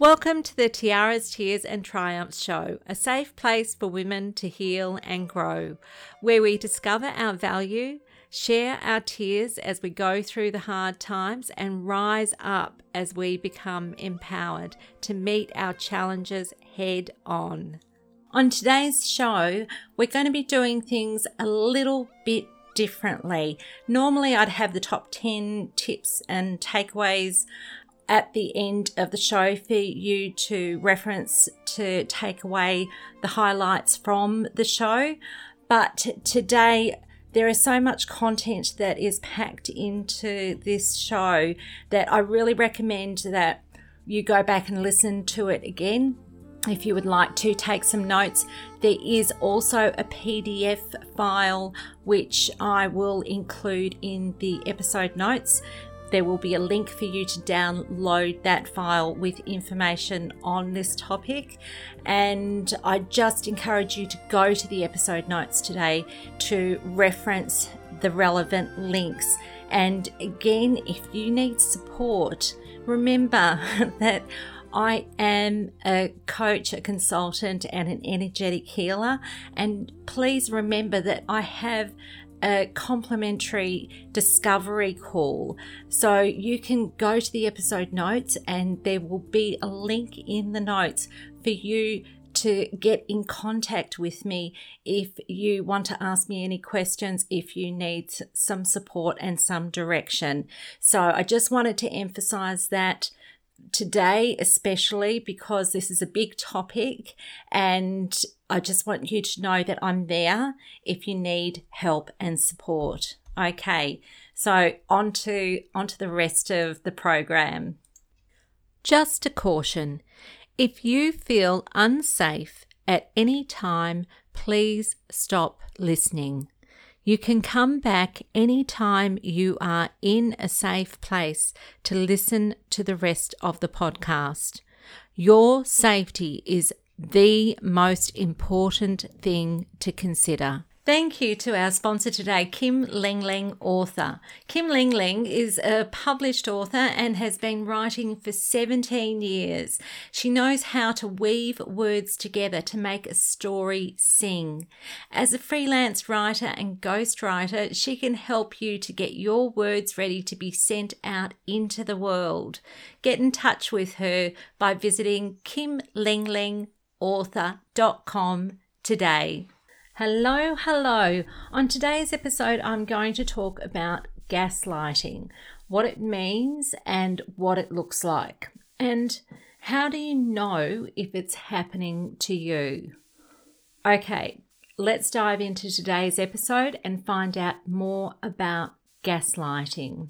Welcome to the Tiaras, Tears and Triumphs show, a safe place for women to heal and grow, where we discover our value, share our tears as we go through the hard times, and rise up as we become empowered to meet our challenges head on. On today's show, we're going to be doing things a little bit differently. Normally, I'd have the top 10 tips and takeaways at the end of the show for you to reference to take away the highlights from the show. But today, there is so much content that is packed into this show that I really recommend that you go back and listen to it again. If you would like to take some notes, there is also a PDF file which I will include in the episode notes there will be a link for you to download that file with information on this topic. And I just encourage you to go to the episode notes today to reference the relevant links. And again, if you need support, remember that I am a coach, a consultant, and an energetic healer. And please remember that I have a complimentary discovery call. So you can go to the episode notes, and there will be a link in the notes for you to get in contact with me if you want to ask me any questions, if you need some support and some direction. So I just wanted to emphasize that today, especially because this is a big topic and I just want you to know that I'm there if you need help and support. Okay, so on to, on to the rest of the program. Just a caution if you feel unsafe at any time, please stop listening. You can come back anytime you are in a safe place to listen to the rest of the podcast. Your safety is the most important thing to consider. Thank you to our sponsor today, Kim Ling Ling, author. Kim Ling Ling is a published author and has been writing for 17 years. She knows how to weave words together to make a story sing. As a freelance writer and ghostwriter, she can help you to get your words ready to be sent out into the world. Get in touch with her by visiting kimlinglingauthor.com today. Hello, hello. On today's episode, I'm going to talk about gaslighting, what it means and what it looks like. And how do you know if it's happening to you? Okay, let's dive into today's episode and find out more about gaslighting.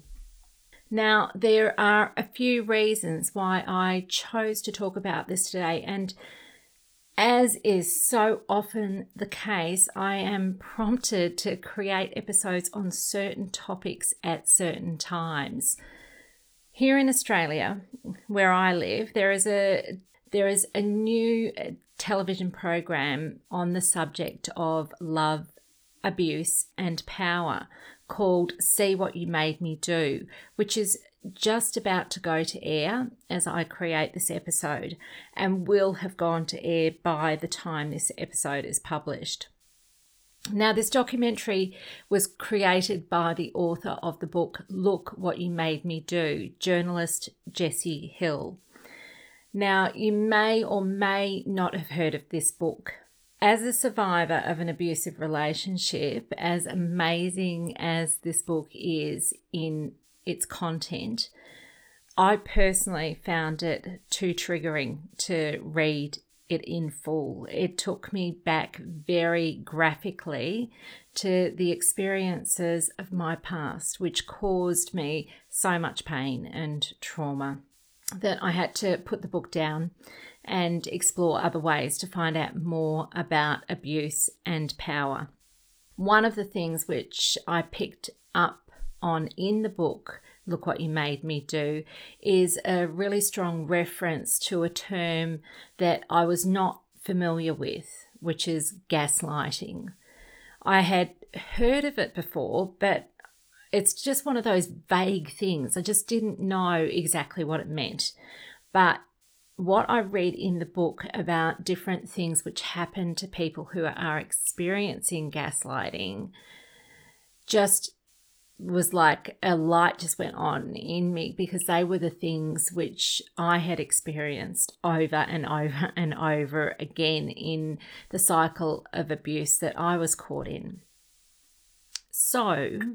Now, there are a few reasons why I chose to talk about this today, and as is so often the case, I am prompted to create episodes on certain topics at certain times. Here in Australia, where I live, there is a there is a new uh, television program on the subject of love, abuse, and power called See What You Made Me Do, which is just about to go to air as I create this episode and will have gone to air by the time this episode is published. Now, this documentary was created by the author of the book Look What You Made Me Do, journalist Jesse Hill. Now, you may or may not have heard of this book. As a survivor of an abusive relationship, as amazing as this book is in its content, I personally found it too triggering to read it in full. It took me back very graphically to the experiences of my past, which caused me so much pain and trauma that I had to put the book down and explore other ways to find out more about abuse and power. One of the things which I picked up on in the book, Look What You Made Me Do, is a really strong reference to a term that I was not familiar with, which is gaslighting. I had heard of it before, but it's just one of those vague things. I just didn't know exactly what it meant. But what I read in the book about different things which happen to people who are experiencing gaslighting just was like a light just went on in me because they were the things which I had experienced over and over and over again in the cycle of abuse that I was caught in. So, mm-hmm.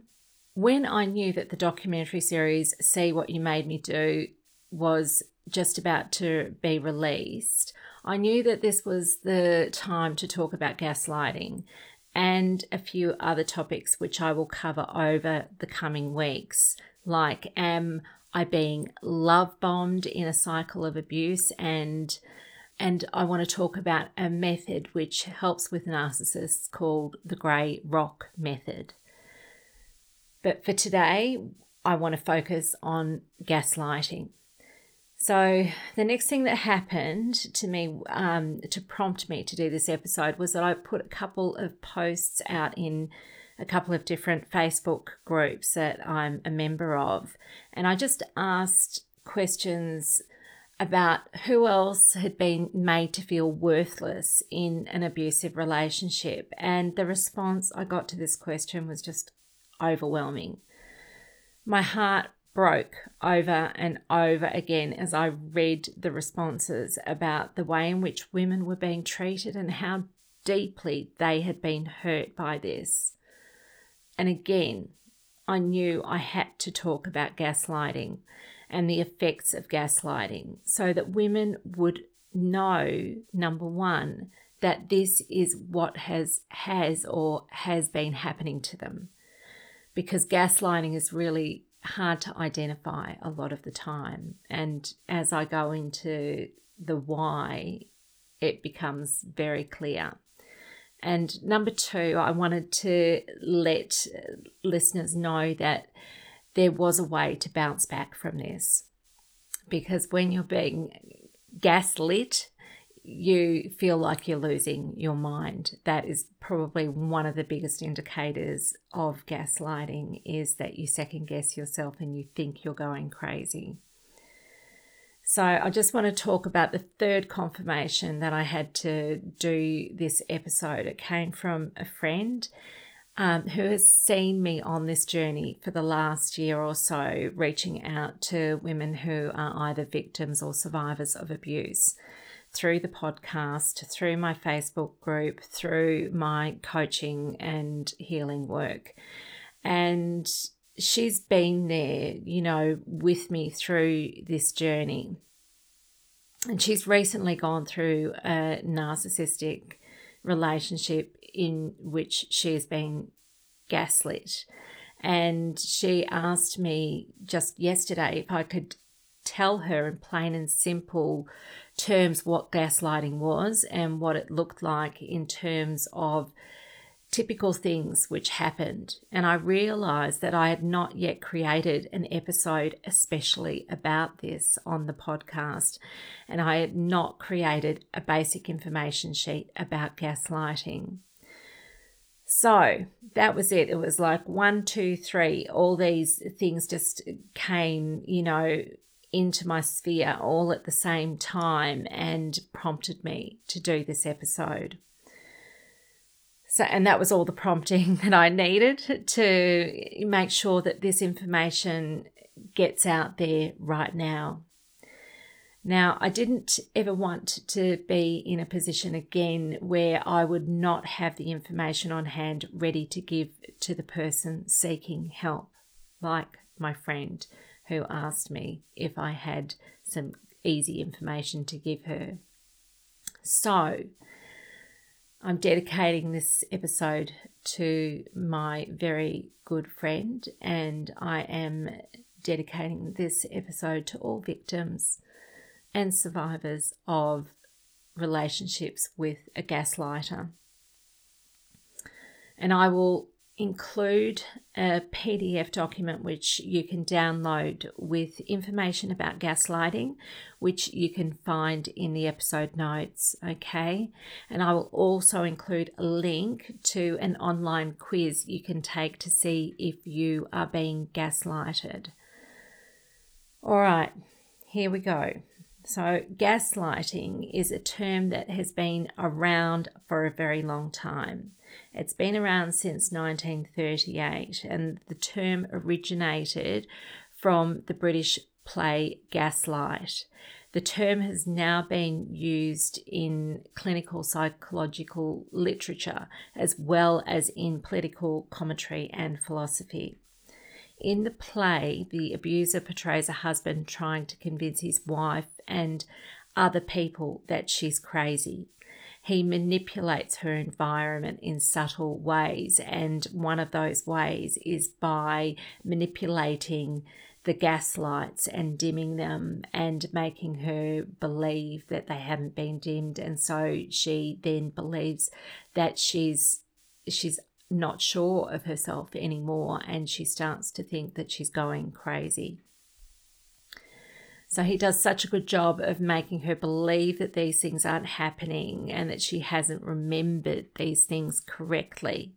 when I knew that the documentary series See What You Made Me Do was just about to be released, I knew that this was the time to talk about gaslighting and a few other topics which I will cover over the coming weeks, like am I being love bombed in a cycle of abuse and and I want to talk about a method which helps with narcissists called the grey rock method. But for today, I want to focus on gaslighting. So, the next thing that happened to me um, to prompt me to do this episode was that I put a couple of posts out in a couple of different Facebook groups that I'm a member of. And I just asked questions about who else had been made to feel worthless in an abusive relationship. And the response I got to this question was just overwhelming. My heart broke over and over again as I read the responses about the way in which women were being treated and how deeply they had been hurt by this. And again, I knew I had to talk about gaslighting and the effects of gaslighting so that women would know number one that this is what has has or has been happening to them because gaslighting is really hard to identify a lot of the time. And as I go into the why, it becomes very clear. And number two, I wanted to let listeners know that there was a way to bounce back from this. Because when you're being gaslit, you feel like you're losing your mind. That is probably one of the biggest indicators of gaslighting is that you second guess yourself and you think you're going crazy. So I just want to talk about the third confirmation that I had to do this episode. It came from a friend um, who has seen me on this journey for the last year or so, reaching out to women who are either victims or survivors of abuse through the podcast, through my Facebook group, through my coaching and healing work. And she's been there, you know, with me through this journey. And she's recently gone through a narcissistic relationship in which she has been gaslit. And she asked me just yesterday if I could tell her in plain and simple terms what gaslighting was and what it looked like in terms of typical things which happened. And I realized that I had not yet created an episode especially about this on the podcast. And I had not created a basic information sheet about gaslighting. So that was it. It was like one, two, three. All these things just came, you know, into my sphere all at the same time and prompted me to do this episode. So, and that was all the prompting that I needed to make sure that this information gets out there right now. Now, I didn't ever want to be in a position again where I would not have the information on hand ready to give to the person seeking help, like my friend who asked me if I had some easy information to give her. So, I'm dedicating this episode to my very good friend, and I am dedicating this episode to all victims and survivors of relationships with a gaslighter. And I will include a PDF document which you can download with information about gaslighting, which you can find in the episode notes. Okay, and I will also include a link to an online quiz you can take to see if you are being gaslighted. All right, here we go. So, gaslighting is a term that has been around for a very long time. It's been around since 1938, and the term originated from the British play Gaslight. The term has now been used in clinical psychological literature as well as in political commentary and philosophy. In the play, the abuser portrays a husband trying to convince his wife and other people that she's crazy. He manipulates her environment in subtle ways, and one of those ways is by manipulating the gas lights and dimming them and making her believe that they haven't been dimmed and so she then believes that she's she's not sure of herself anymore and she starts to think that she's going crazy so he does such a good job of making her believe that these things aren't happening and that she hasn't remembered these things correctly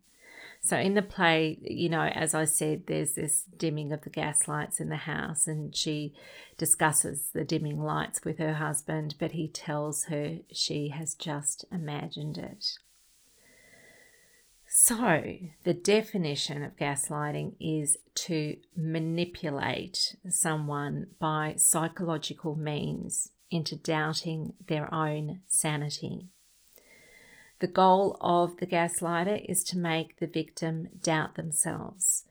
so in the play, you know, as I said, there's this dimming of the gas lights in the house, and she discusses the dimming lights with her husband, but he tells her she has just imagined it. So, the definition of gaslighting is to manipulate someone by psychological means into doubting their own sanity. The goal of the gaslighter is to make the victim doubt themselves.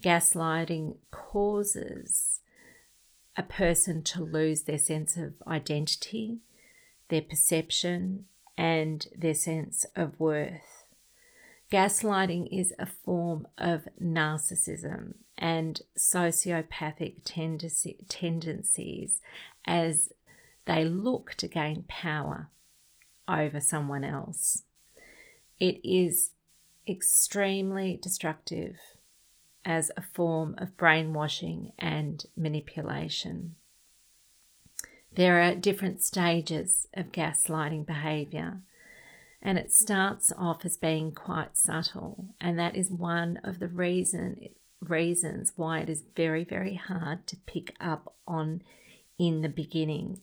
Gaslighting causes a person to lose their sense of identity, their perception, and their sense of worth. Gaslighting is a form of narcissism and sociopathic tendency, tendencies as they look to gain power over someone else. It is extremely destructive as a form of brainwashing and manipulation. There are different stages of gaslighting behaviour, and it starts off as being quite subtle, and that is one of the reason, reasons why it is very, very hard to pick up on in the beginning.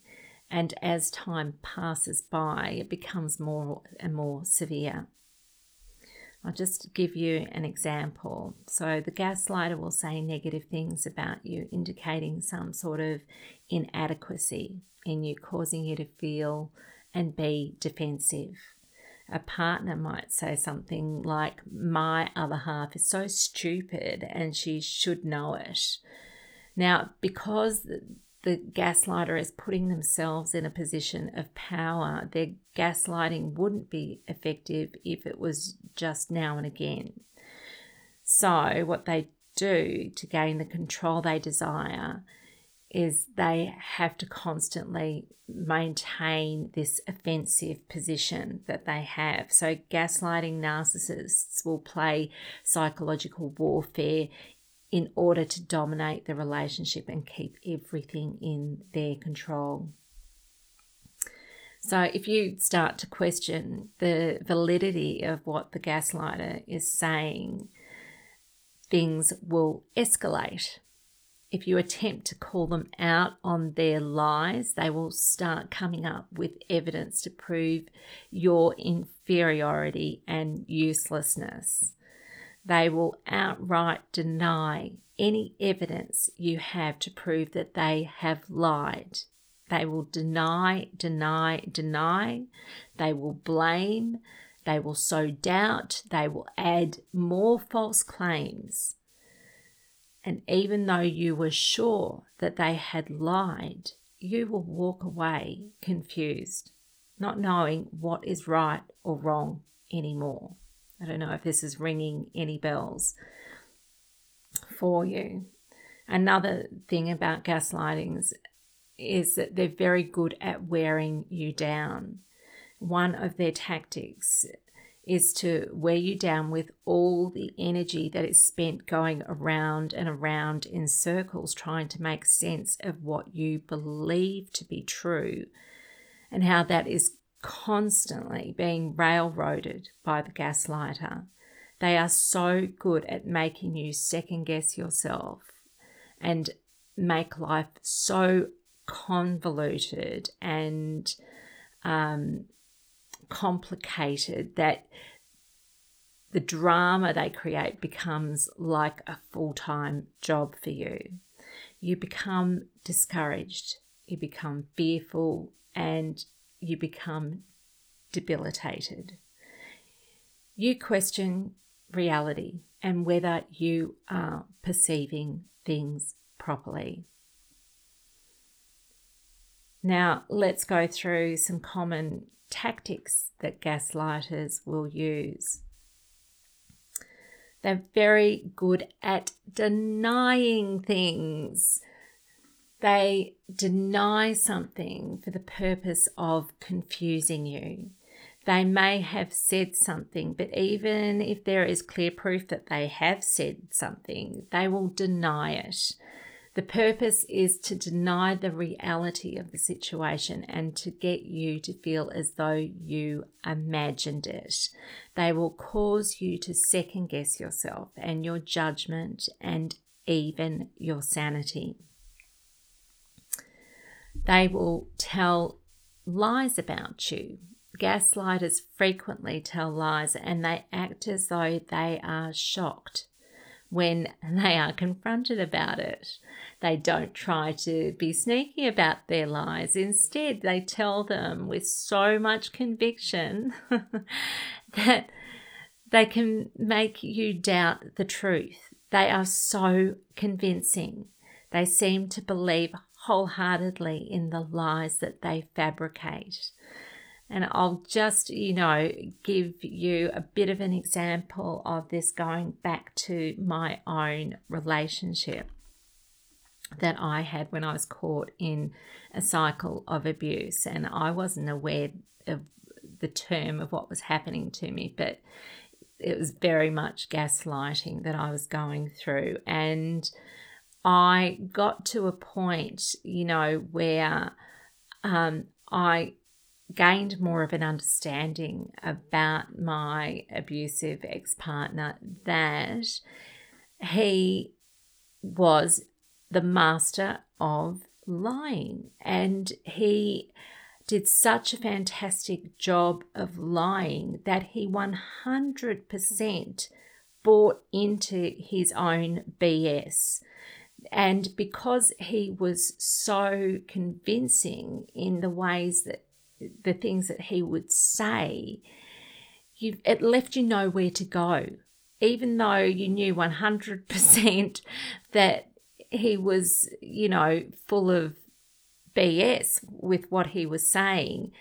And as time passes by, it becomes more and more severe. I'll just give you an example. So, the gaslighter will say negative things about you, indicating some sort of inadequacy in you, causing you to feel and be defensive. A partner might say something like, My other half is so stupid and she should know it. Now, because the gaslighter is putting themselves in a position of power. Their gaslighting wouldn't be effective if it was just now and again. So, what they do to gain the control they desire is they have to constantly maintain this offensive position that they have. So, gaslighting narcissists will play psychological warfare in order to dominate the relationship and keep everything in their control. So, if you start to question the validity of what the gaslighter is saying, things will escalate. If you attempt to call them out on their lies, they will start coming up with evidence to prove your inferiority and uselessness. They will outright deny any evidence you have to prove that they have lied. They will deny, deny, deny. They will blame. They will sow doubt. They will add more false claims. And even though you were sure that they had lied, you will walk away confused, not knowing what is right or wrong anymore. I don't know if this is ringing any bells for you. Another thing about gaslightings is that they're very good at wearing you down. One of their tactics is to wear you down with all the energy that is spent going around and around in circles trying to make sense of what you believe to be true and how that is constantly being railroaded by the gaslighter. They are so good at making you second guess yourself and make life so convoluted and um, complicated that the drama they create becomes like a full time job for you. You become discouraged, you become fearful, and you become debilitated. You question reality and whether you are perceiving things properly. Now, let's go through some common tactics that gaslighters will use. They're very good at denying things. They deny something for the purpose of confusing you. They may have said something, but even if there is clear proof that they have said something, they will deny it. The purpose is to deny the reality of the situation and to get you to feel as though you imagined it. They will cause you to second guess yourself and your judgment and even your sanity. They will tell lies about you gaslighters frequently tell lies and they act as though they are shocked when they are confronted about it. They don't try to be sneaky about their lies. Instead, they tell them with so much conviction that they can make you doubt the truth. They are so convincing. They seem to believe wholeheartedly in the lies that they fabricate. And I'll just, you know, give you a bit of an example of this going back to my own relationship that I had when I was caught in a cycle of abuse. And I wasn't aware of the term of what was happening to me, but it was very much gaslighting that I was going through. And I got to a point, you know, where um, I gained more of an understanding about my abusive ex partner that he was the master of lying and he did such a fantastic job of lying that he 100% bought into his own BS. And because he was so convincing in the ways that the things that he would say, you, it left you nowhere to go. Even though you knew 100% that he was, you know, full of BS with what he was saying,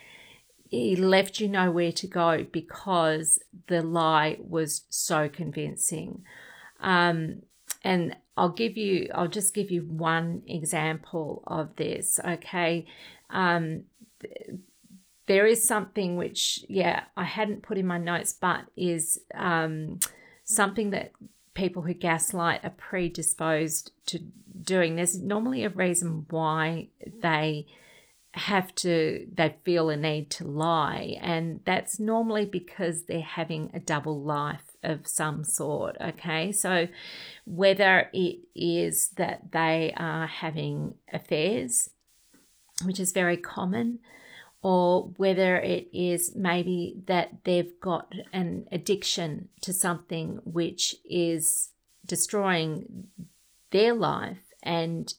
he left you nowhere to go because the lie was so convincing. Um, and I'll give you, I'll just give you one example of this, okay? Um, there is something which, yeah, I hadn't put in my notes, but is um, something that people who gaslight are predisposed to doing. There's normally a reason why they have to, they feel a need to lie, and that's normally because they're having a double life of some sort. Okay, so whether it is that they are having affairs, which is very common or whether it is maybe that they've got an addiction to something which is destroying their life and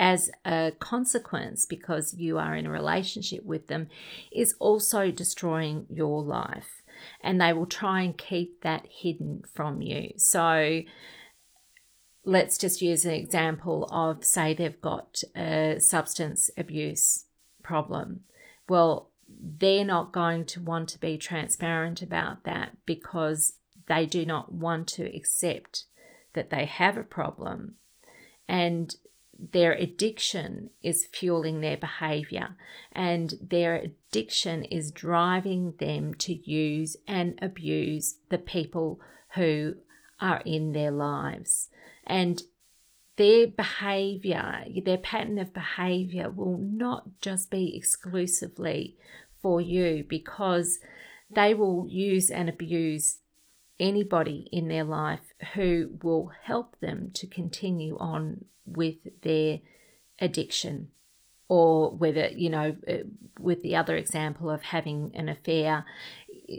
as a consequence because you are in a relationship with them is also destroying your life. And they will try and keep that hidden from you. So let's just use an example of say they've got a substance abuse problem well, they're not going to want to be transparent about that because they do not want to accept that they have a problem. And their addiction is fueling their behavior. And their addiction is driving them to use and abuse the people who are in their lives. And their behavior, their pattern of behavior will not just be exclusively for you because they will use and abuse anybody in their life who will help them to continue on with their addiction. or whether, you know, uh, with the other example of having an affair,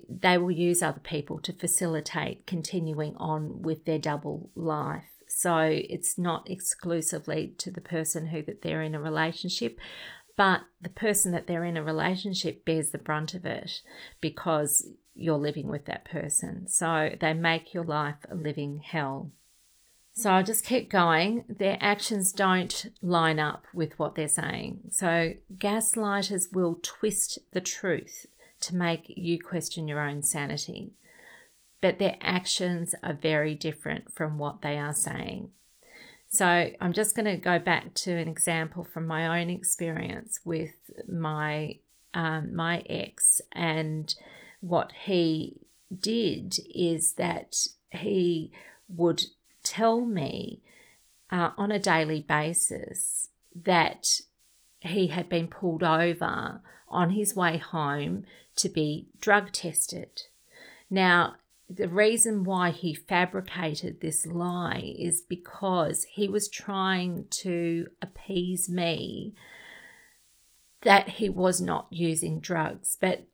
they will use other people to facilitate continuing on with their double life. So it's not exclusively to the person who that they're in a relationship, but the person that they're in a relationship bears the brunt of it because you're living with that person. So they make your life a living hell. So I'll just keep going. Their actions don't line up with what they're saying. So gaslighters will twist the truth to make you question your own sanity. But their actions are very different from what they are saying. So I'm just going to go back to an example from my own experience with my um, my ex, and what he did is that he would tell me uh, on a daily basis that he had been pulled over on his way home to be drug tested. Now, the reason why he fabricated this lie is because he was trying to appease me that he was not using drugs. But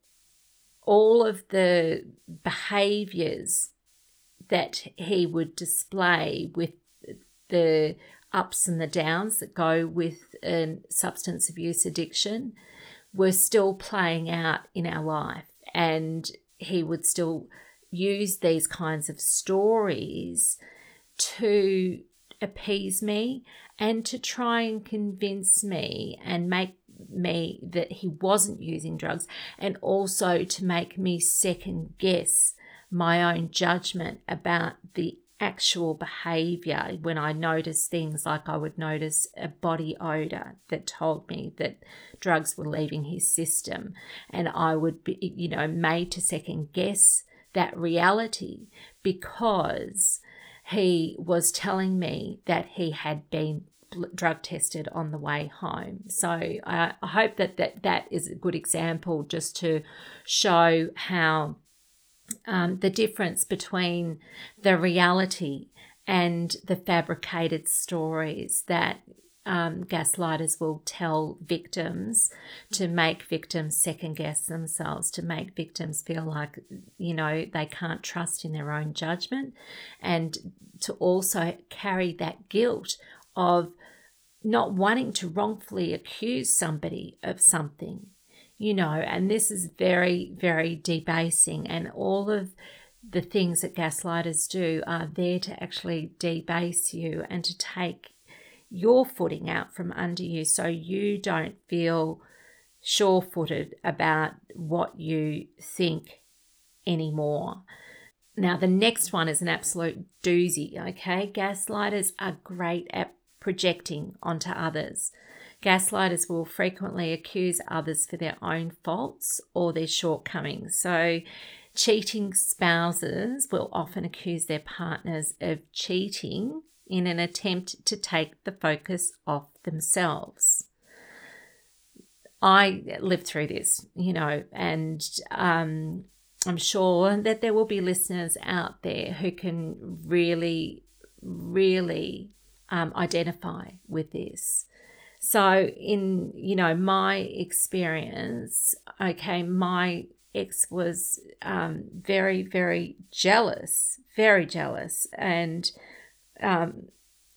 all of the behaviors that he would display with the ups and the downs that go with a substance abuse addiction were still playing out in our life. And he would still use these kinds of stories to appease me and to try and convince me and make me that he wasn't using drugs and also to make me second guess my own judgment about the actual behavior when I noticed things like I would notice a body odor that told me that drugs were leaving his system. And I would be you know made to second guess that reality because he was telling me that he had been drug tested on the way home. So I, hope that, that that is a good example just to show how um, the difference between the reality and the fabricated stories that um, gaslighters will tell victims to make victims second guess themselves, to make victims feel like, you know, they can't trust in their own judgment, and to also carry that guilt of not wanting to wrongfully accuse somebody of something, you know, and this is very, very debasing, and all of the things that gaslighters do are there to actually debase you and to take your footing out from under you so you don't feel sure footed about what you think anymore. Now, the next one is an absolute doozy, okay? Gaslighters are great at projecting onto others. Gaslighters will frequently accuse others for their own faults or their shortcomings. So, cheating spouses will often accuse their partners of cheating in an attempt to take the focus off themselves. I lived through this, you know, and um, I'm sure that there will be listeners out there who can really, really um, identify with this. So, in you know my experience, okay, my ex was um, very, very jealous, very jealous, and um,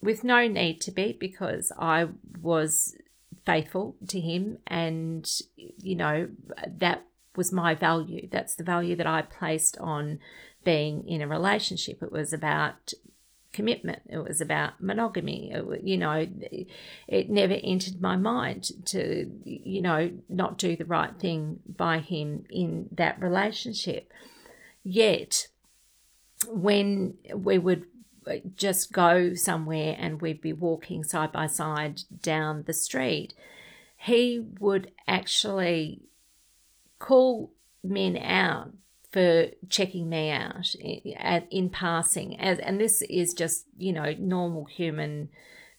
with no need to be because I was faithful to him and you know that was my value. That's the value that I placed on being in a relationship. It was about commitment. It was about monogamy. It, you know it never entered my mind to you know not do the right thing by him in that relationship. Yet when we would just go somewhere and we'd be walking side by side down the street, he would actually call men out for checking me out in, in passing as and this is just you know normal human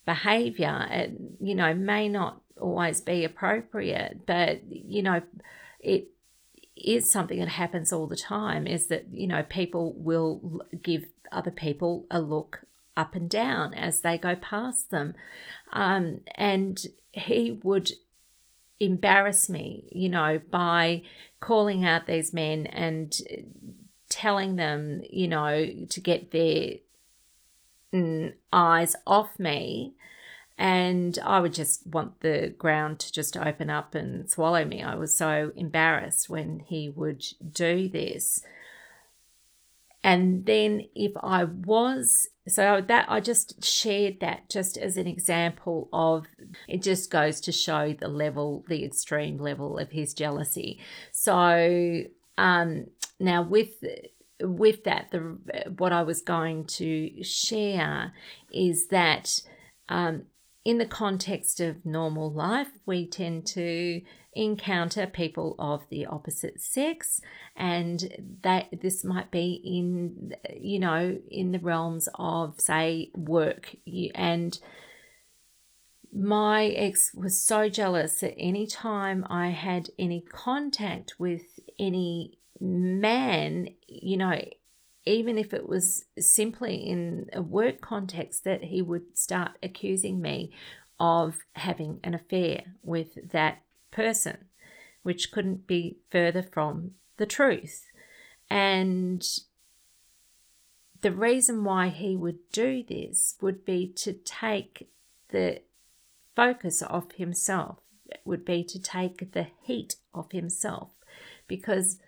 behavior. It you know may not always be appropriate but you know it is something that happens all the time is that you know people will give other people a look up and down as they go past them. Um, and he would embarrass me, you know, by calling out these men and telling them, you know, to get their mm, eyes off me. And I would just want the ground to just open up and swallow me. I was so embarrassed when he would do this. And then if I was so that I just shared that just as an example of it just goes to show the level, the extreme level of his jealousy. So um, now with with that, the what I was going to share is that um, in the context of normal life, we tend to encounter people of the opposite sex and that this might be in you know in the realms of say work. And my ex was so jealous that any time I had any contact with any man, you know, even if it was simply in a work context, that he would start accusing me of having an affair with that person, which couldn't be further from the truth. And the reason why he would do this would be to take the focus off himself, it would be to take the heat off himself, because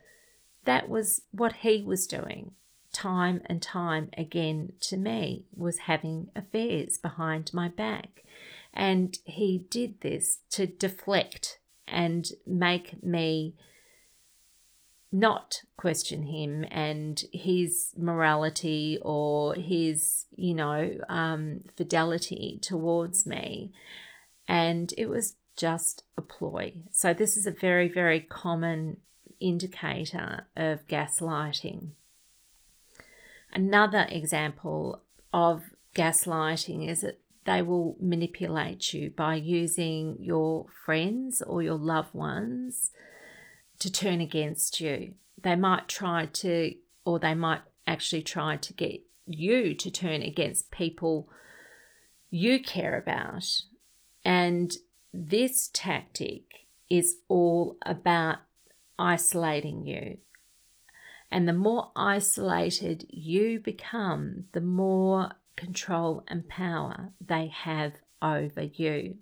that was what he was doing time and time again to me was having affairs behind my back and he did this to deflect and make me not question him and his morality or his, you know, um, fidelity towards me. And it was just a ploy. So, this is a very, very common indicator of gaslighting. Another example of gaslighting is that they will manipulate you by using your friends or your loved ones to turn against you. They might try to, or they might actually try to get you to turn against people you care about. And this tactic is all about isolating you. And the more isolated you become, the more control and power they have over you.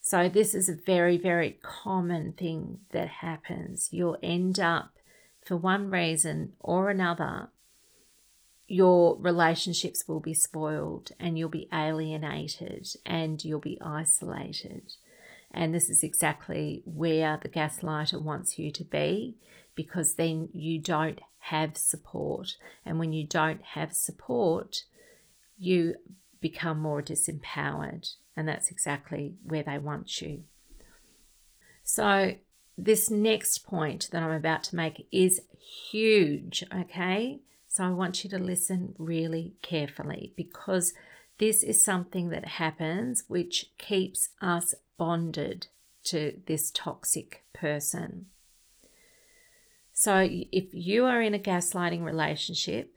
So, this is a very, very common thing that happens. You'll end up, for one reason or another, your relationships will be spoiled and you'll be alienated and you'll be isolated. And this is exactly where the gaslighter wants you to be because then you don't have support. And when you don't have support, you become more disempowered. And that's exactly where they want you. So, this next point that I'm about to make is huge, okay? So, I want you to listen really carefully because this is something that happens which keeps us bonded to this toxic person. So, if you are in a gaslighting relationship,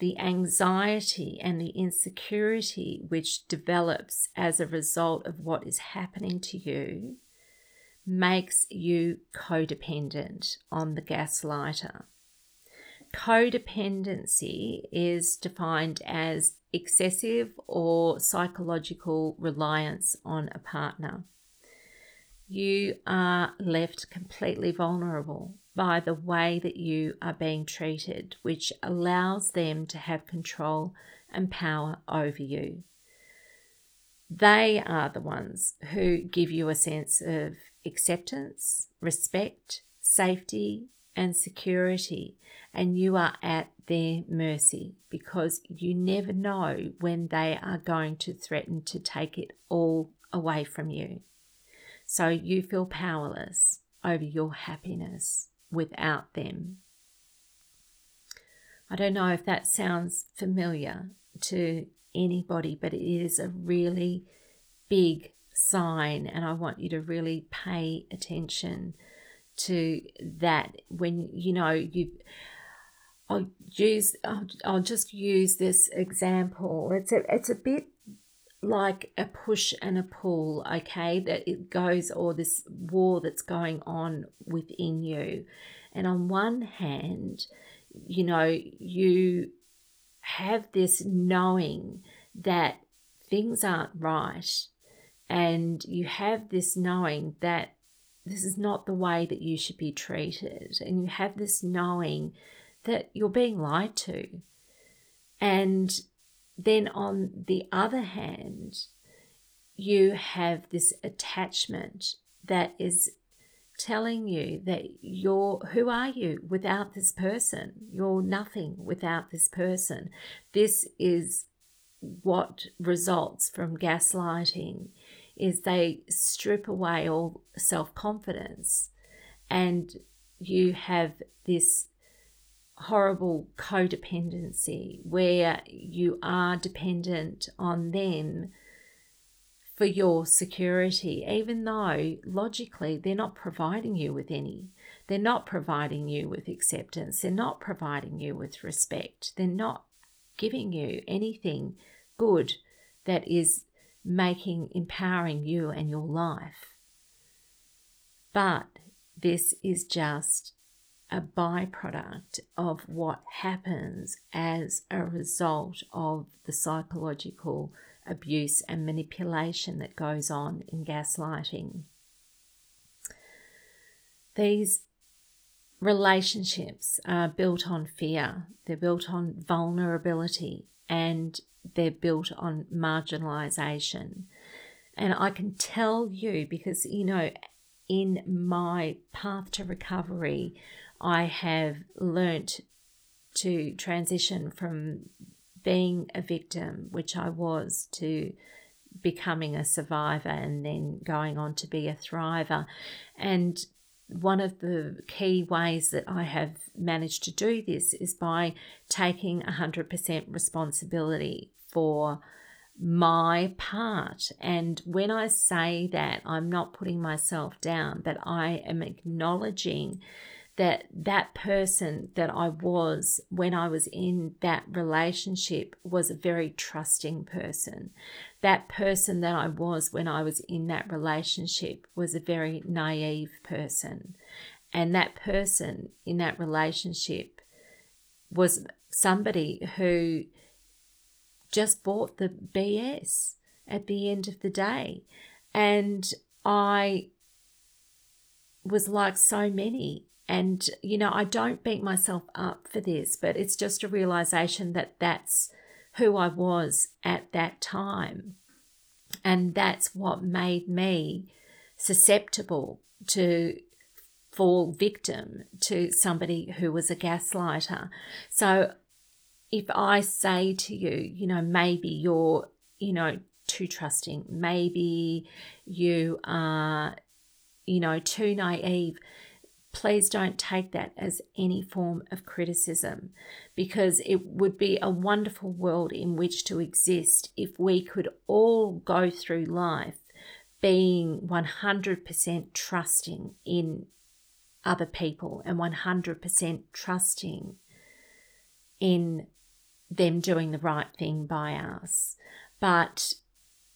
the anxiety and the insecurity which develops as a result of what is happening to you makes you codependent on the gaslighter. Codependency is defined as excessive or psychological reliance on a partner. You are left completely vulnerable by the way that you are being treated, which allows them to have control and power over you. They are the ones who give you a sense of acceptance, respect, safety, and security, and you are at their mercy because you never know when they are going to threaten to take it all away from you. So you feel powerless over your happiness without them. I don't know if that sounds familiar to anybody, but it is a really big sign, and I want you to really pay attention to that when you know you. I'll use. I'll, I'll just use this example. It's a. It's a bit like a push and a pull, okay, that it goes, or this war that's going on within you. And on one hand, you know, you have this knowing that things aren't right, and you have this knowing that this is not the way that you should be treated, and you have this knowing that you're being lied to. And then on the other hand, you have this attachment that is telling you that you're who are you without this person? You're nothing without this person. This is what results from gaslighting is they strip away all self-confidence. And you have this horrible codependency where you are dependent on them for your security, even though logically they're not providing you with any. They're not providing you with acceptance. They're not providing you with respect. They're not giving you anything good that is making, empowering you and your life. But this is just a byproduct of what happens as a result of the psychological abuse and manipulation that goes on in gaslighting. These relationships are built on fear, they're built on vulnerability, and they're built on marginalization. And I can tell you because, you know, in my path to recovery, I have learnt to transition from being a victim, which I was, to becoming a survivor and then going on to be a thriver. And one of the key ways that I have managed to do this is by taking 100% responsibility for my part. And when I say that, I'm not putting myself down, but I am acknowledging that that person that I was when I was in that relationship was a very trusting person. That person that I was when I was in that relationship was a very naive person. And that person in that relationship was somebody who just bought the BS at the end of the day. And I was like so many and, you know, I don't beat myself up for this, but it's just a realization that that's who I was at that time. And that's what made me susceptible to fall victim to somebody who was a gaslighter. So if I say to you, you know, maybe you're, you know, too trusting, maybe you are, you know, too naive please don't take that as any form of criticism because it would be a wonderful world in which to exist if we could all go through life being 100% trusting in other people and 100% trusting in them doing the right thing by us. But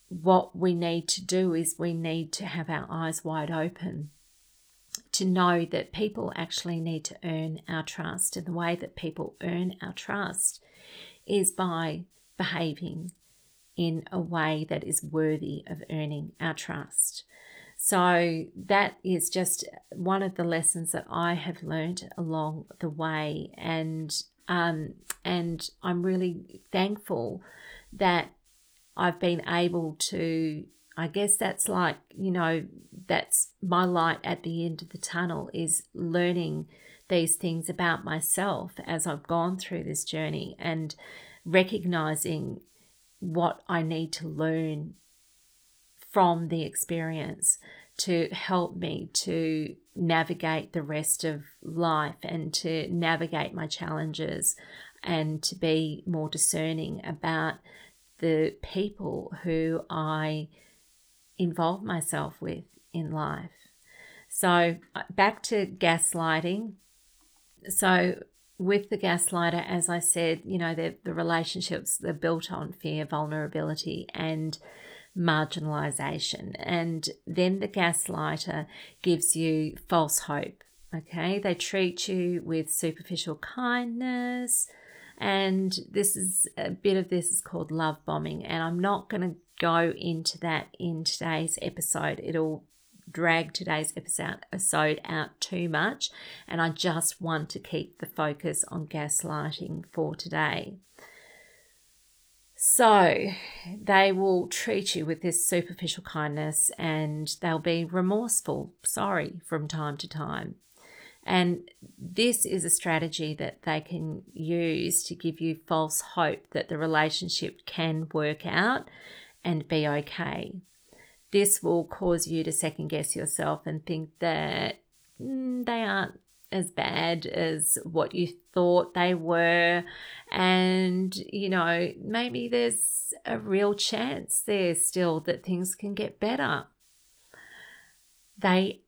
what we need to do is we need to have our eyes wide open to know that people actually need to earn our trust. And the way that people earn our trust is by behaving in a way that is worthy of earning our trust. So that is just one of the lessons that I have learned along the way, and um, and I'm really thankful that I've been able to I guess that's like, you know, that's my light at the end of the tunnel is learning these things about myself as I've gone through this journey and recognizing what I need to learn from the experience to help me to navigate the rest of life and to navigate my challenges and to be more discerning about the people who I involve myself with in life. So, uh, back to gaslighting. So, with the gaslighter, as I said, you know, the relationships they're built on fear, vulnerability, and marginalization. And then the gaslighter gives you false hope. Okay, they treat you with superficial kindness, and this is a bit of this is called love bombing. And I'm not going to go into that in today's episode. It'll drag today's episode out too much, and I just want to keep the focus on gaslighting for today. So, they will treat you with this superficial kindness and they'll be remorseful, sorry from time to time. And this is a strategy that they can use to give you false hope that the relationship can work out and be okay. This will cause you to second guess yourself and think that mm, they aren't as bad as what you thought they were. And, you know, maybe there's a real chance there still that things can get better. They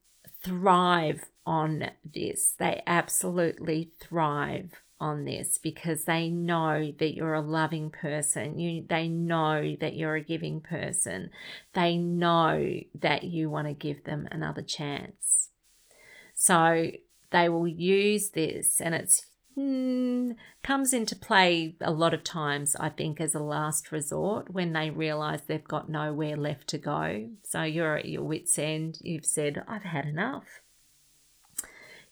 thrive on this. They absolutely thrive on this because they know that you're a loving person. You they know that you're a giving person. They know that you want to give them another chance. So they will use this and it's hmm, comes into play a lot of times I think as a last resort when they realize they've got nowhere left to go. So you're at your wits end. You've said I've had enough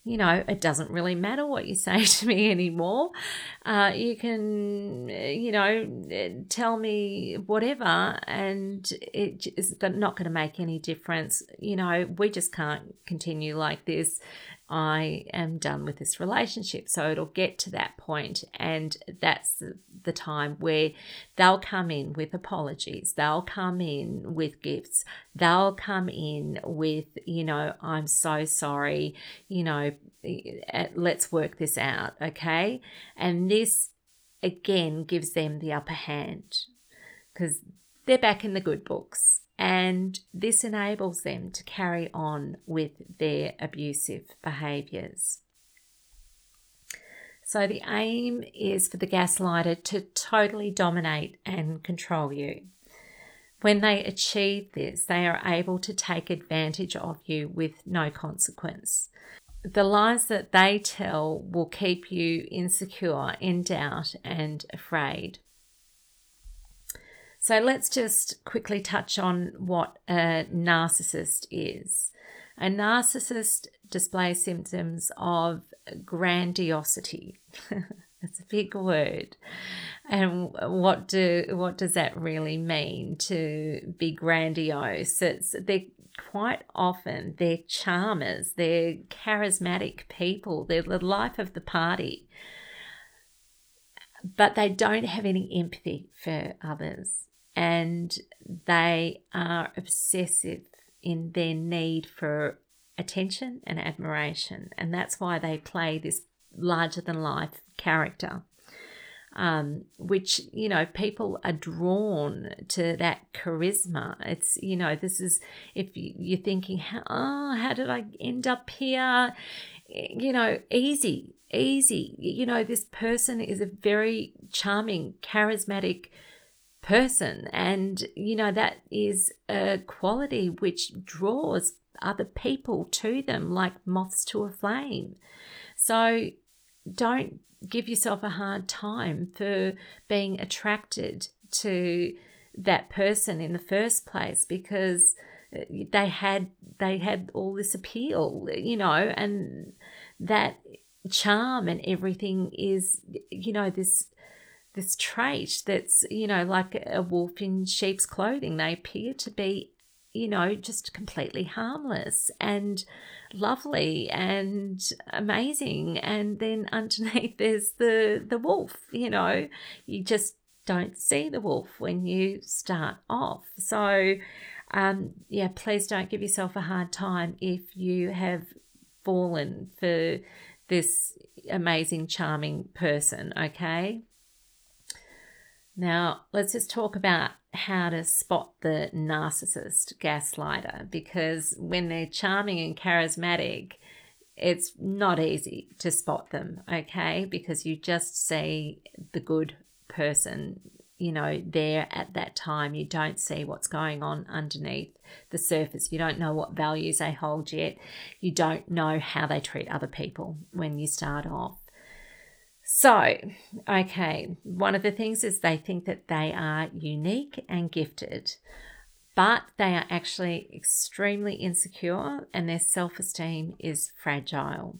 you know, it doesn't really matter what you say to me anymore. Uh, you can, you know, tell me whatever, and it is not going to make any difference. You know, we just can't continue like this. I am done with this relationship. So it'll get to that point, and that's the, time where they'll come in with apologies, they'll come in with gifts, they'll come in with, you know, I'm so sorry, you know, eh, let's work this out, okay? And this again gives them the upper hand because they're back in the good books and this enables them to carry on with their abusive behaviours. So, the aim is for the gaslighter to totally dominate and control you. When they achieve this, they are able to take advantage of you with no consequence. The lies that they tell will keep you insecure, in doubt, and afraid. So let's just quickly touch on what a narcissist is. A narcissist displays symptoms of grandiosity. That's a big word. And what do what does that really mean to be grandiose? It's they quite often they're charmers, they're charismatic people, they're the life of the party. But they don't have any empathy for others and they are obsessive in their need for attention and admiration. And that's why they play this larger than life character. Um, which you know people are drawn to that charisma. It's you know this is if you're thinking, oh, how did I end up here? You know, easy, easy. You know, this person is a very charming, charismatic person. And, you know, that is a quality which draws other people to them like moths to a flame. So don't give yourself a hard time for being attracted to that person in the first place because uh, they had they had all this appeal you know and that charm and everything is you know this this trait that's, you know, like a wolf in sheep's clothing. They appear to be, you know, just completely harmless and lovely and amazing. And then underneath there's the, the wolf, you know, you just don't see the wolf when you start off. So, um, yeah, please don't give yourself a hard time if you have fallen for this amazing, charming person, okay? Now, let's just talk about how to spot the narcissist gaslighter because when they're charming and charismatic, it's not easy to spot them, okay? Because you just see the good person, you know, there at that time. You don't see what's going on underneath the surface. You don't know what values they hold yet. You don't know how they treat other people when you start off. So, okay, one of the things is they think that they are unique and gifted but they are actually extremely insecure and their self esteem is fragile.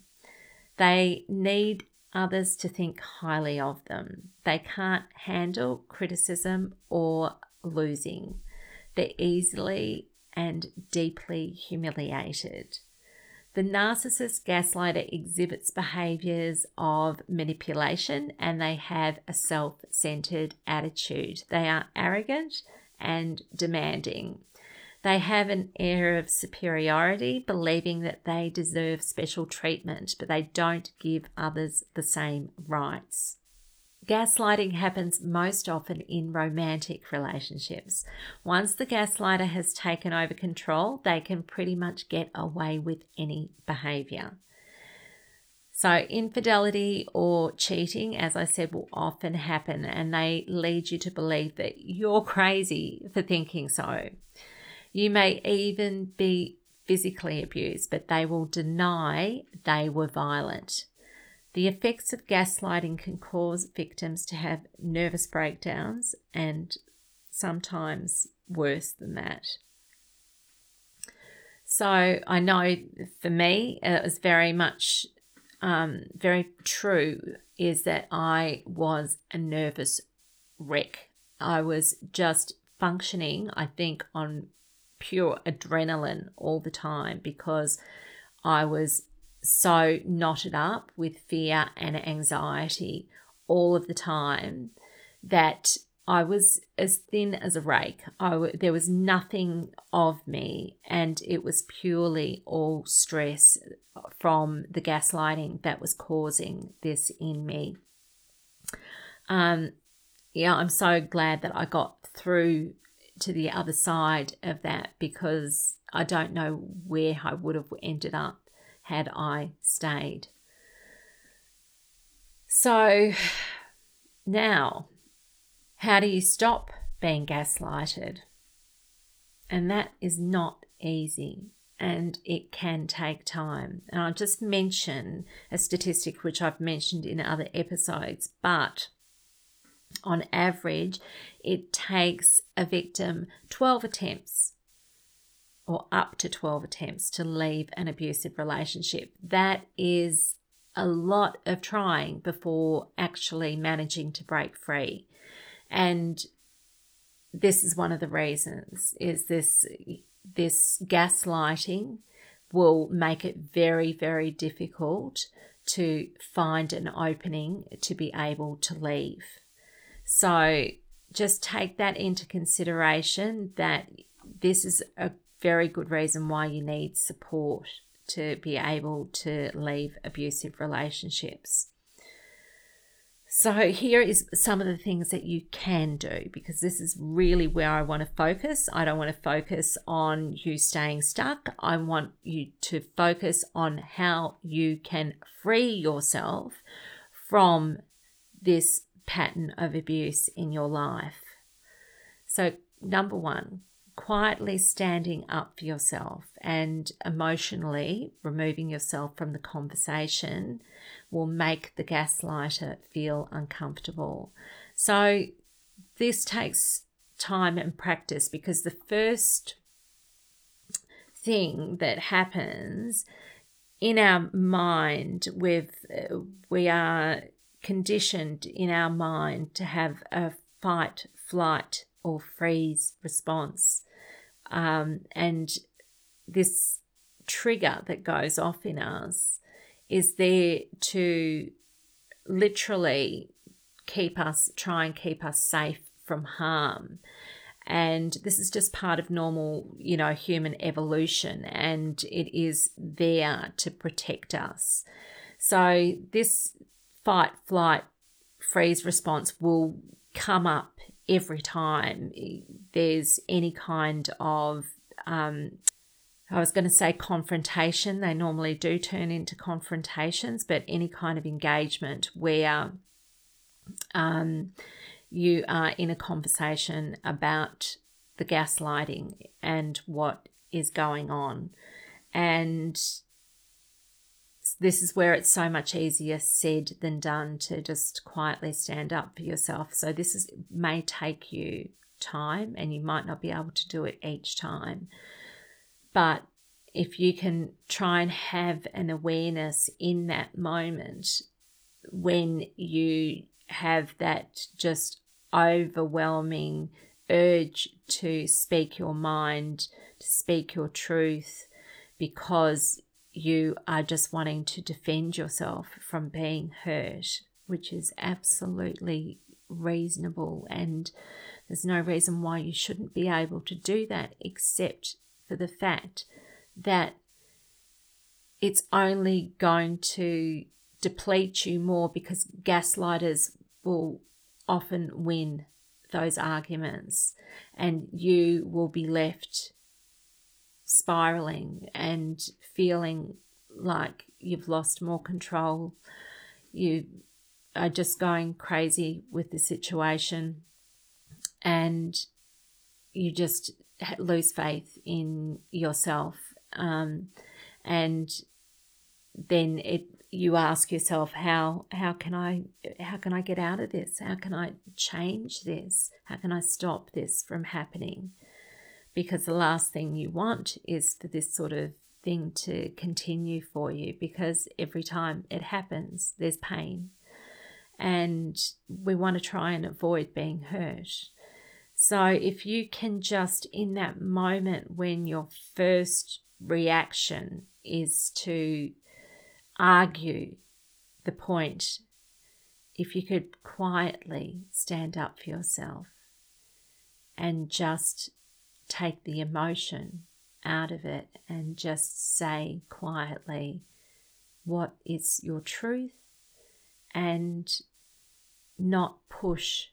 They need others to think highly of them. They can't handle criticism or losing. They're easily and deeply humiliated. The narcissist gaslighter exhibits behaviors of manipulation and they have a self centered attitude. They are arrogant and demanding. They have an air of superiority, believing that they deserve special treatment, but they don't give others the same rights. Gaslighting happens most often in romantic relationships. Once the gaslighter has taken over control, they can pretty much get away with any behavior. So, infidelity or cheating, as I said, will often happen and they lead you to believe that you're crazy for thinking so. You may even be physically abused, but they will deny they were violent. The effects of gaslighting can cause victims to have nervous breakdowns and sometimes worse than that. So I know for me, it was very much um, very true is that I was a nervous wreck. I was just functioning, I think, on pure adrenaline all the time because I was so knotted up with fear and anxiety all of the time that I was as thin as a rake. I there was nothing of me, and it was purely all stress from the gaslighting that was causing this in me. Um, yeah, I'm so glad that I got through to the other side of that because I don't know where I would have ended up had I stayed. So now how do you stop being gaslighted? And that is not easy and it can take time. And I'll just mention a statistic which I've mentioned in other episodes, but on average, it takes a victim 12 attempts or up to 12 attempts to leave an abusive relationship. That is a lot of trying before actually managing to break free and this is one of the reasons is this this gaslighting will make it very very difficult to find an opening to be able to leave so just take that into consideration that this is a very good reason why you need support to be able to leave abusive relationships so, here is some of the things that you can do because this is really where I want to focus. I don't want to focus on you staying stuck. I want you to focus on how you can free yourself from this pattern of abuse in your life. So, number one, quietly standing up for yourself and emotionally removing yourself from the conversation will make the gaslighter feel uncomfortable. So, this takes time and practice because the first thing that happens in our mind with uh, we are conditioned in our mind to have a fight flight or freeze response um, and this trigger that goes off in us is there to literally keep us, try and keep us safe from harm. And this is just part of normal, you know, human evolution, and it is there to protect us. So, this fight, flight, freeze response will come up every time there's any kind of um, I was going to say confrontation. They normally do turn into confrontations, but any kind of engagement where um, you are in a conversation about the gaslighting and what is going on. And this is where it's so much easier said than done to just quietly stand up for yourself. So this is may take you time and you might not be able to do it each time. But if you can try and have an awareness in that moment when you have that just overwhelming urge to speak your mind, to speak your truth, because you are just wanting to defend yourself from being hurt, which is absolutely reasonable. And there's no reason why you shouldn't be able to do that, except for the fact that it's only going to deplete you more because gaslighters will often win those arguments and you will be left spiraling and feeling like you've lost more control. You are just going crazy with the situation and you just lose faith in yourself. Um, and then it you ask yourself how how can I how can I get out of this? How can I change this? How can I stop this from happening? Because the last thing you want is for this sort of thing to continue for you because every time it happens there's pain and we want to try and avoid being hurt. So if you can just in that moment when your first reaction is to argue the point if you could quietly stand up for yourself and just take the emotion out of it and just say quietly what is your truth and not push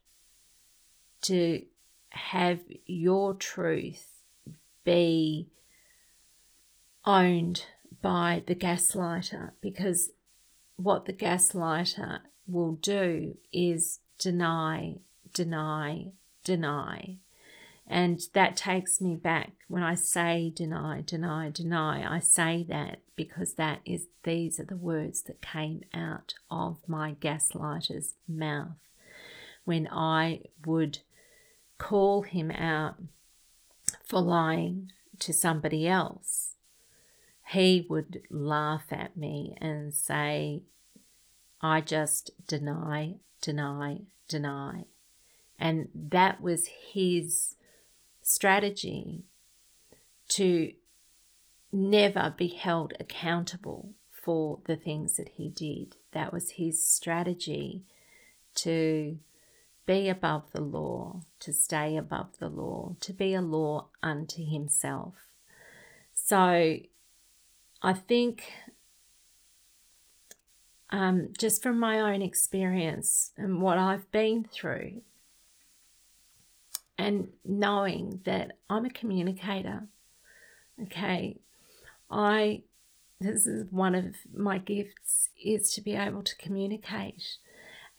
to have your truth be owned by the gaslighter because what the gaslighter will do is deny, deny, deny. And that takes me back when I say deny, deny, deny. I say that because that is these are the words that came out of my gaslighter's mouth when I would call him out for lying to somebody else he would laugh at me and say, I just deny, deny, deny. And that was his strategy to never be held accountable for the things that he did. That was his strategy to be above the law, to stay above the law, to be a law unto himself. So I think um, just from my own experience and what I've been through, and knowing that I'm a communicator, okay, I this is one of my gifts is to be able to communicate,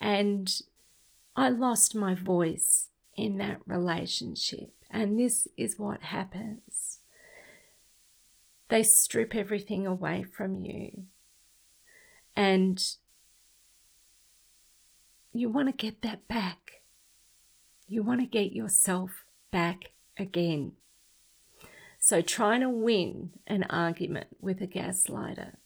and I lost my voice in that relationship, and this is what happens they strip everything away from you. And you want to get that back. You want to get yourself back again. So, trying to win an argument with a gaslighter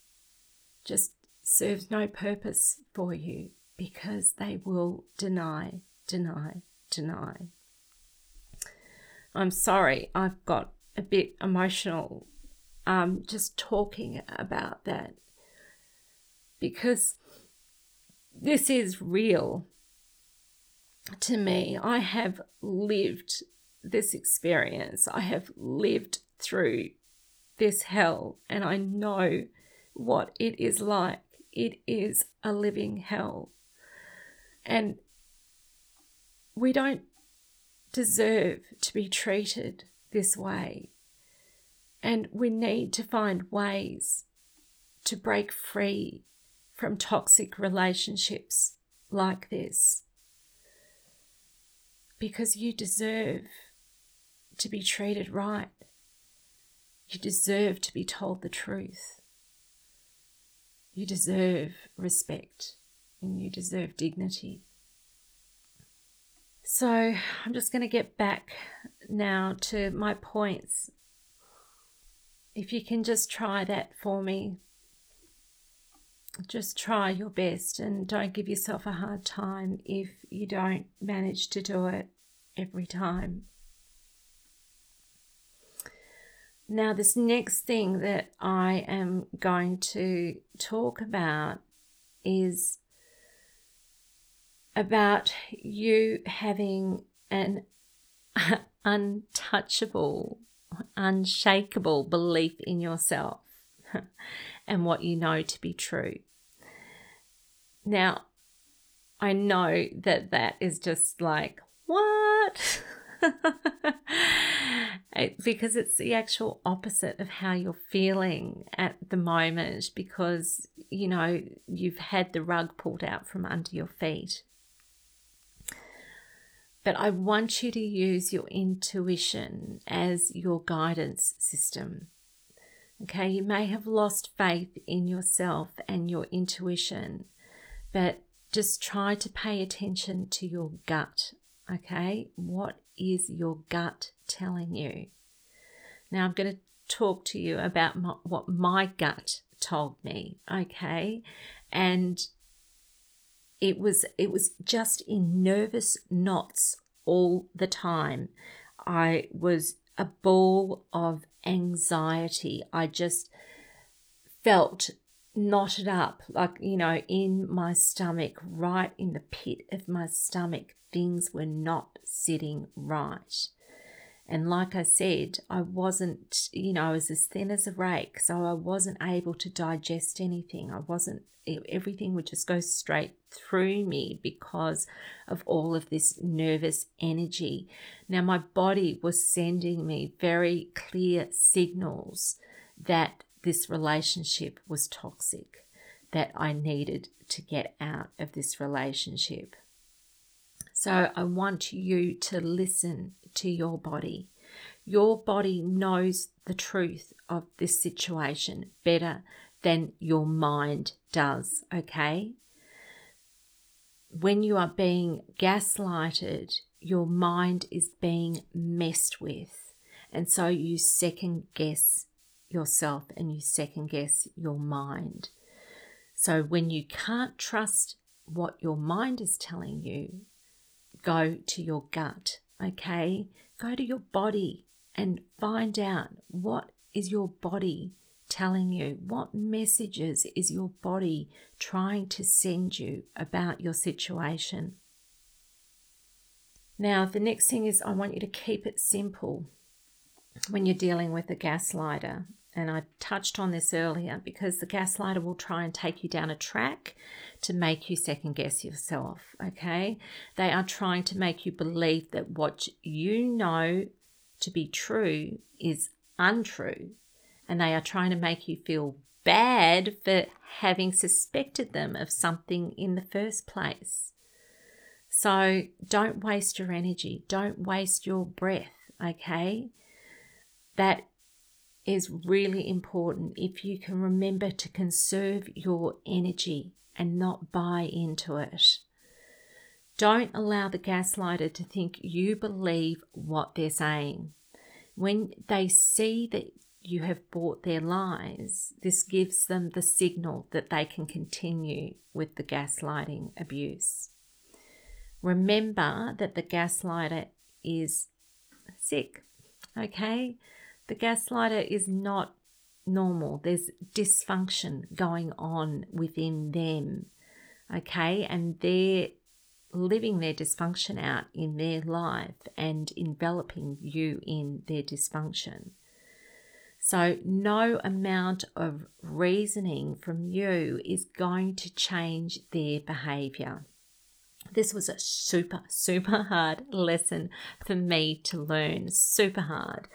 just serves no purpose for you because they will deny, deny, deny. I'm sorry, I've got a bit emotional um, just talking about that because this is real to me. I have lived this experience, I have lived through this hell, and I know what it is like. It is a living hell. And we don't deserve to be treated this way And we need to find ways to break free from toxic relationships like this. Because you deserve to be treated right. You deserve to be told the truth. You deserve respect and you deserve dignity. So I'm just going to get back now to my points. If you can just try that for me, just try your best and don't give yourself a hard time if you don't manage to do it every time. Now, this next thing that I am going to talk about is about you having an untouchable, unshakable belief in yourself and what you know to be true. Now, I know that that is just like, what? because it's the actual opposite of how you're feeling at the moment because you know you've had the rug pulled out from under your feet but I want you to use your intuition as your guidance system. Okay, you may have lost faith in yourself and your intuition, but just try to pay attention to your gut. Okay, what is your gut telling you? Now, I'm going to talk to you about my, what my gut told me. Okay, and it was it was just in nervous knots all the time. I was a ball of anxiety. I just felt knotted up, like, you know, in my stomach, right in the pit of my stomach. Things were not sitting right. And like I said, I wasn't, you know, I was as thin as a rake, so I wasn't able to digest anything. I wasn't, everything would just go straight through me because of all of this nervous energy. Now, my body was sending me very clear signals that this relationship was toxic, that I needed to get out of this relationship. So, I want you to listen to your body. Your body knows the truth of this situation better than your mind does, okay? When you are being gaslighted, your mind is being messed with. And so you second guess yourself and you second guess your mind. So when you can't trust what your mind is telling you, go to your gut okay? Go to your body and find out what is your body telling you? What messages is your body trying to send you about your situation? Now, the next thing is I want you to keep it simple when you're dealing with a gaslighter. And I touched on this earlier because the gaslighter will try and take you down a track to make you second guess yourself. Okay. They are trying to make you believe that what you know to be true is untrue. And they are trying to make you feel bad for having suspected them of something in the first place. So don't waste your energy, don't waste your breath, okay? That is really important if you can remember to conserve your energy and not buy into it. Don't allow the gaslighter to think you believe what they're saying. When they see that you have bought their lies, this gives them the signal that they can continue with the gaslighting abuse. Remember that the gaslighter is sick, okay? The gaslighter is not normal. There's dysfunction going on within them. Okay. And they're living their dysfunction out in their life and enveloping you in their dysfunction. So, no amount of reasoning from you is going to change their behavior. This was a super, super hard lesson for me to learn, super hard.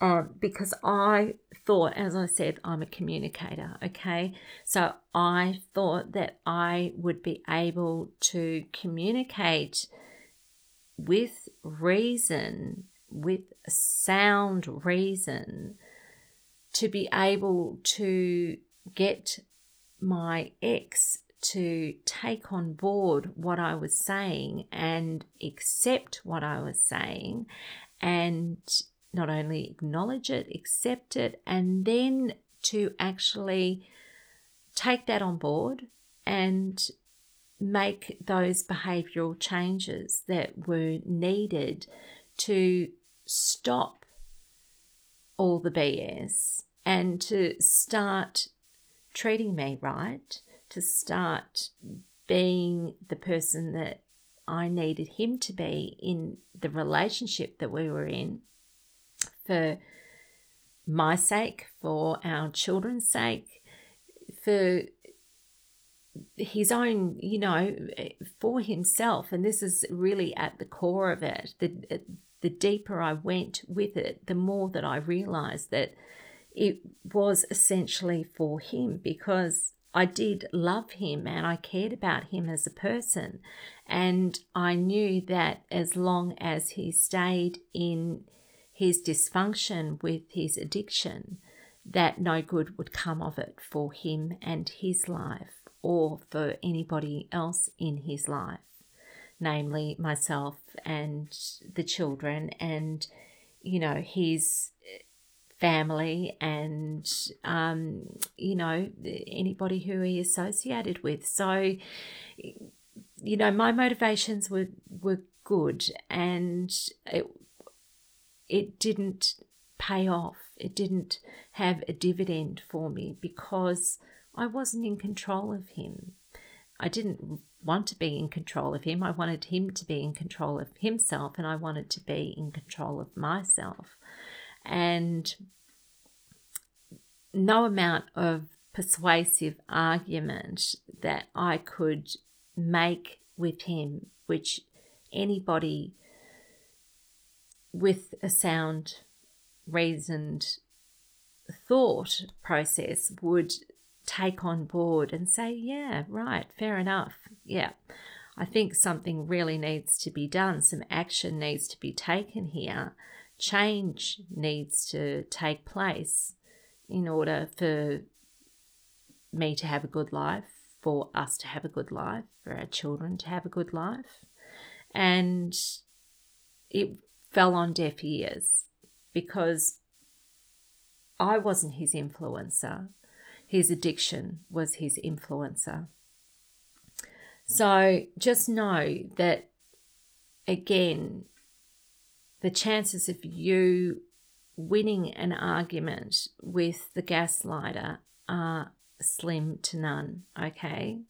Um, because I thought, as I said, I'm a communicator, okay? So I thought that I would be able to communicate with reason, with sound reason, to be able to get my ex to take on board what I was saying and accept what I was saying and not only acknowledge it, accept it, and then to actually take that on board and make those behavioral changes that were needed to stop all the BS and to start treating me right, to start being the person that I needed him to be in the relationship that we were in for my sake, for our children's sake, for his own, you know, for himself. And this is really at the core of it. The, the deeper I went with it, the more that I realized that it was essentially for him because I did love him and I cared about him as a person. And I knew that as long as he stayed in his dysfunction with his addiction, that no good would come of it for him and his life or for anybody else in his life, namely myself and the children and, you know, his family and, um, you know, anybody who he associated with. So, you know, my motivations were, were good and it it didn't pay off. It didn't have a dividend for me because I wasn't in control of him. I didn't want to be in control of him. I wanted him to be in control of himself, and I wanted to be in control of myself. And no amount of persuasive argument that I could make with him, which anybody with a sound, reasoned thought process would take on board and say, yeah, right, fair enough. Yeah, I think something really needs to be done. Some action needs to be taken here. Change needs to take place in order for me to have a good life, for us to have a good life, for our children to have a good life. And it fell on deaf ears because I wasn't his influencer. His addiction was his influencer. So just know that, again, the chances of you winning an argument with the gaslighter are slim to none, okay?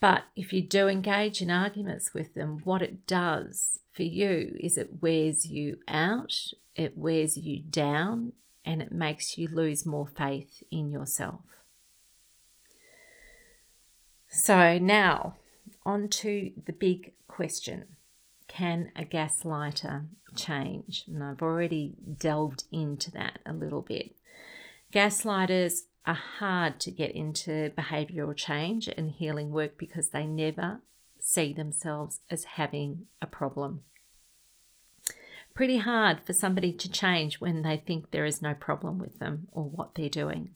But if you do engage in arguments with them, what it does for you is it wears you out, it wears you down, and it makes you lose more faith in yourself. So now, on to the big question Can a gaslighter change? And I've already delved into that a little bit. Gaslighters are hard to get into behavioral change and healing work because they never see themselves as having a problem. Pretty hard for somebody to change when they think there is no problem with them or what they're doing.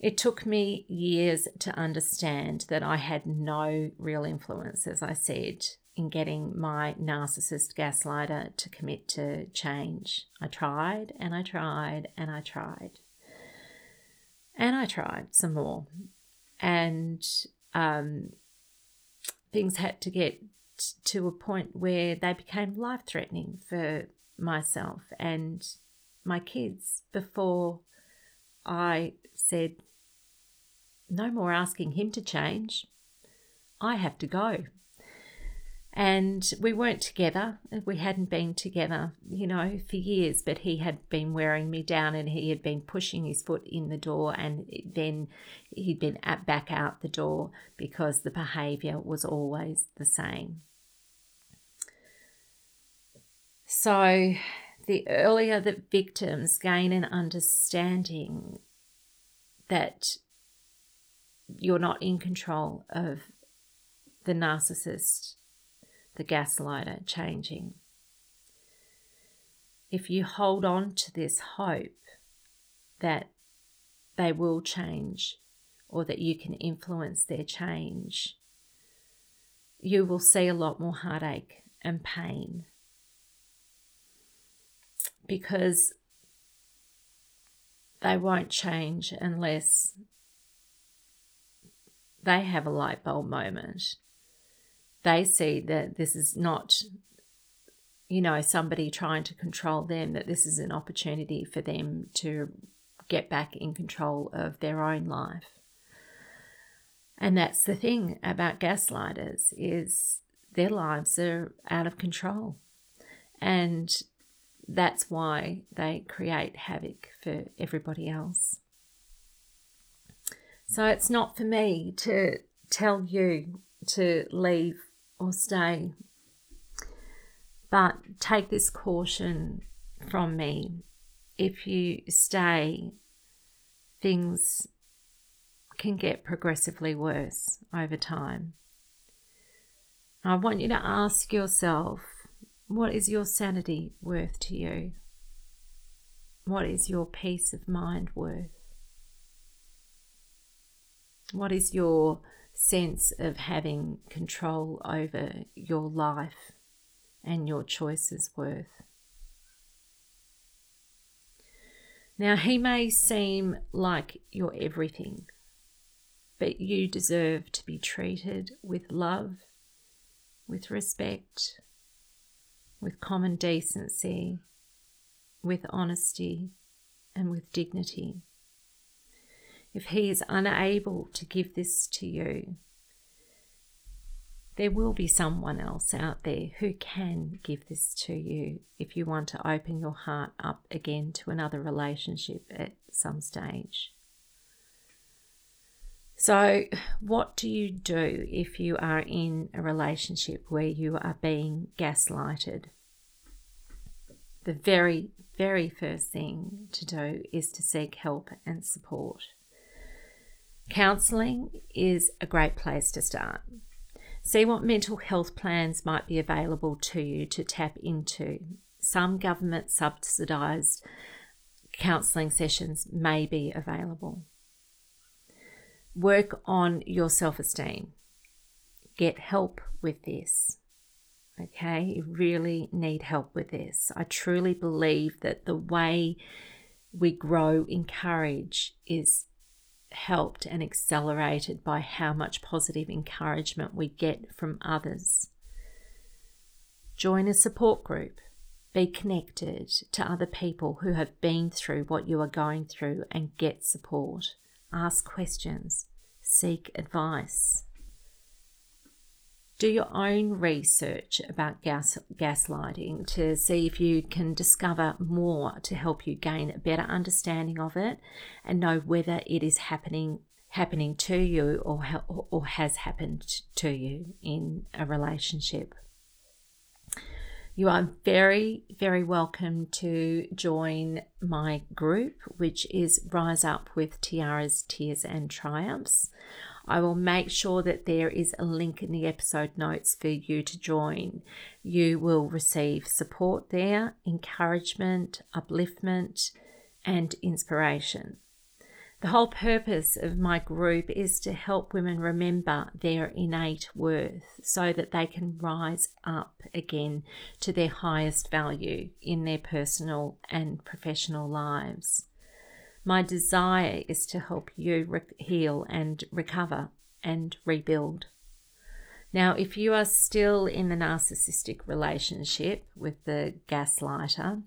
It took me years to understand that I had no real influence, as I said, in getting my narcissist gaslighter to commit to change. I tried and I tried and I tried. And I tried some more. And um, things had to get to a point where they became life threatening for myself and my kids before I said, no more asking him to change. I have to go and we weren't together. We hadn't been together, you know, for years, but he had been wearing me down and he had been pushing his foot in the door and then he'd been back out the door because the behavior was always the same. So, the earlier that victims gain an understanding that you're not in control of the narcissist, the gaslighter changing. If you hold on to this hope that they will change or that you can influence their change, you will see a lot more heartache and pain because they won't change unless they have a light bulb moment. They see that this is not, you know, somebody trying to control them, that this is an opportunity for them to get back in control of their own life. And that's the thing about gaslighters is their lives are out of control. And that's why they create havoc for everybody else. So it's not for me to tell you to leave or stay, but take this caution from me. If you stay, things can get progressively worse over time. I want you to ask yourself what is your sanity worth to you? What is your peace of mind worth? What is your sense of having control over your life and your choices worth? Now, he may seem like you're everything, but you deserve to be treated with love, with respect, with common decency, with honesty, and with dignity. If he is unable to give this to you, there will be someone else out there who can give this to you if you want to open your heart up again to another relationship at some stage. So, what do you do if you are in a relationship where you are being gaslighted? The very, very first thing to do is to seek help and support. Counselling is a great place to start. See what mental health plans might be available to you to tap into. Some government subsidised counselling sessions may be available. Work on your self esteem. Get help with this. Okay, you really need help with this. I truly believe that the way we grow in courage is helped and accelerated by how much positive encouragement we get from others. Join a support group. Be connected to other people who have been through what you are going through and get support. Ask questions. Seek advice. Do your own research about gas, gaslighting to see if you can discover more to help you gain a better understanding of it and know whether it is happening happening to you or or has happened to you in a relationship. You are very, very welcome to join my group, which is Rise Up with Tiaras, Tears and Triumphs. I will make sure that there is a link in the episode notes for you to join. You will receive support there, encouragement, upliftment, and inspiration. The whole purpose of my group is to help women remember their innate worth so that they can rise up again to their highest value in their personal and professional lives. My desire is to help you re- heal and recover and rebuild. Now, if you are still in the narcissistic relationship with the gaslighter,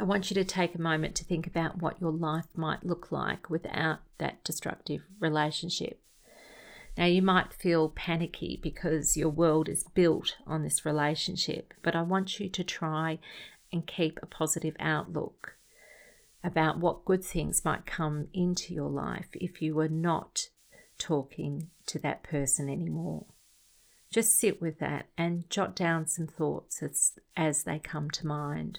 I want you to take a moment to think about what your life might look like without that destructive relationship. Now, you might feel panicky because your world is built on this relationship, but I want you to try and keep a positive outlook about what good things might come into your life if you were not talking to that person anymore. just sit with that and jot down some thoughts as, as they come to mind.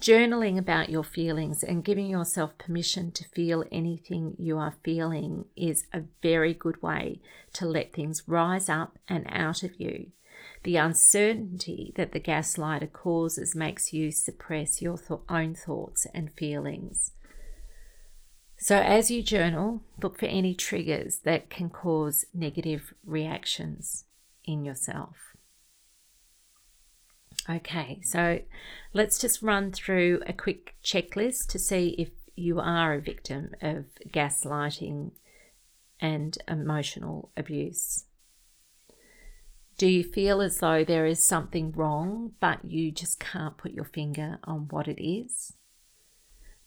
Journaling about your feelings and giving yourself permission to feel anything you are feeling is a very good way to let things rise up and out of you. The uncertainty that the gaslighter causes makes you suppress your th- own thoughts and feelings. So, as you journal, look for any triggers that can cause negative reactions in yourself. Okay, so let's just run through a quick checklist to see if you are a victim of gaslighting and emotional abuse. Do you feel as though there is something wrong, but you just can't put your finger on what it is?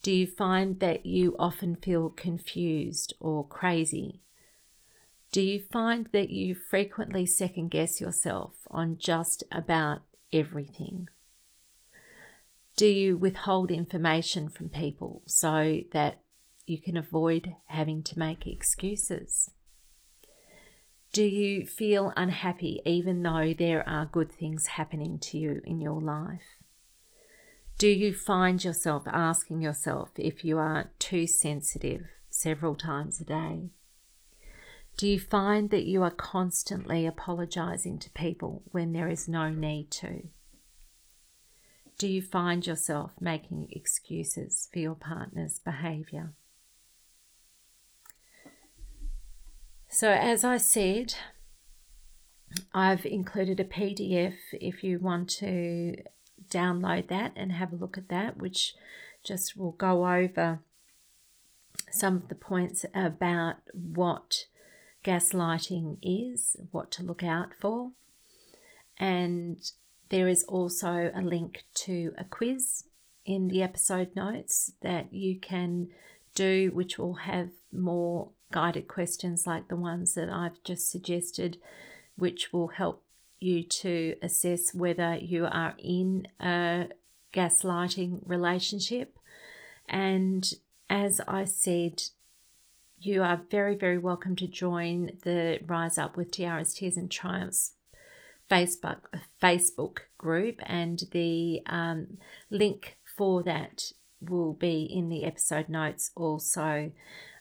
Do you find that you often feel confused or crazy? Do you find that you frequently second guess yourself on just about everything? Do you withhold information from people so that you can avoid having to make excuses? Do you feel unhappy even though there are good things happening to you in your life? Do you find yourself asking yourself if you are too sensitive several times a day? Do you find that you are constantly apologizing to people when there is no need to? Do you find yourself making excuses for your partner's behavior? So, as I said, I've included a PDF if you want to download that and have a look at that, which just will go over some of the points about what gaslighting is, what to look out for. And there is also a link to a quiz in the episode notes that you can do, which will have more guided questions like the ones that I've just suggested, which will help you to assess whether you are in a gaslighting relationship. And as I said, you are very, very welcome to join the Rise Up with Tiaras, Tears and Triumphs Facebook Facebook group, and the um, link for that will be in the episode notes also.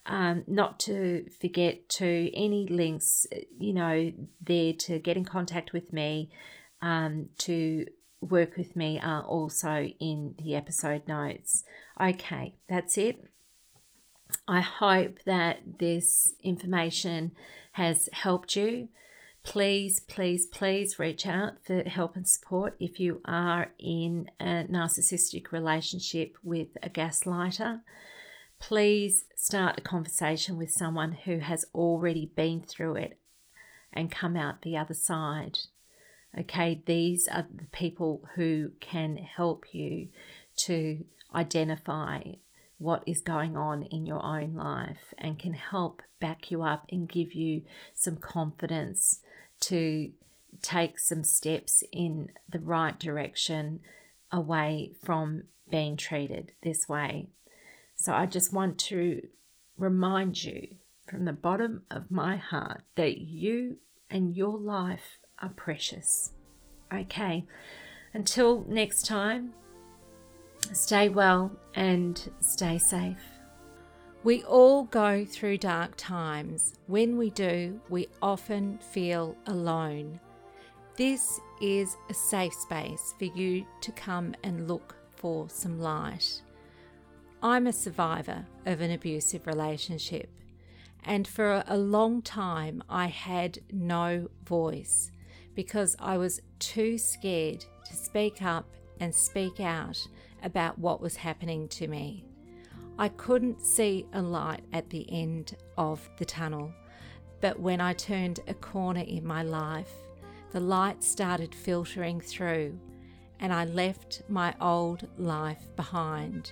Um, not to forget to any links, you know, there to get in contact with me, um, to work with me are also in the episode notes. Okay, that's it. I hope that this information has helped you. Please, please, please reach out for help and support if you are in a narcissistic relationship with a gaslighter please start a conversation with someone who has already been through it and come out the other side. Okay, these are the people who can help you to identify what is going on in your own life and can help back you up and give you some confidence to take some steps in the right direction away from being treated this way. So I just want to remind you from the bottom of my heart that you and your life are precious. Okay, until next time, stay well and stay safe. We all go through dark times. When we do, we often feel alone. This is a safe space for you to come and look for some light. I'm a survivor of an abusive relationship, and for a long time I had no voice because I was too scared to speak up and speak out about what was happening to me. I couldn't see a light at the end of the tunnel, but when I turned a corner in my life, the light started filtering through, and I left my old life behind.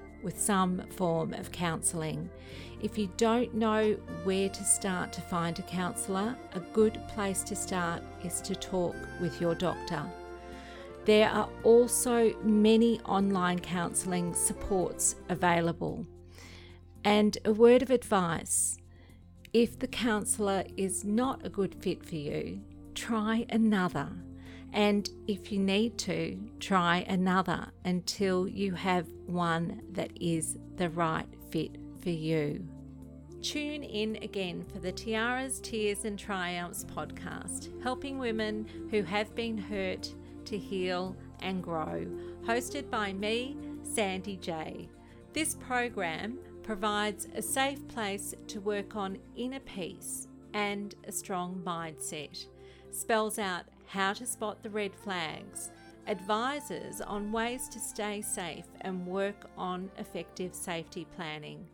with some form of counselling. If you don't know where to start to find a counsellor, a good place to start is to talk with your doctor. There are also many online counselling supports available. And a word of advice if the counsellor is not a good fit for you, try another. And if you need to, try another until you have one that is the right fit for you. Tune in again for the Tiaras, Tears and Triumphs podcast, helping women who have been hurt to heal and grow, hosted by me, Sandy J. This program provides a safe place to work on inner peace and a strong mindset, spells out how to spot the red flags, advises on ways to stay safe and work on effective safety planning,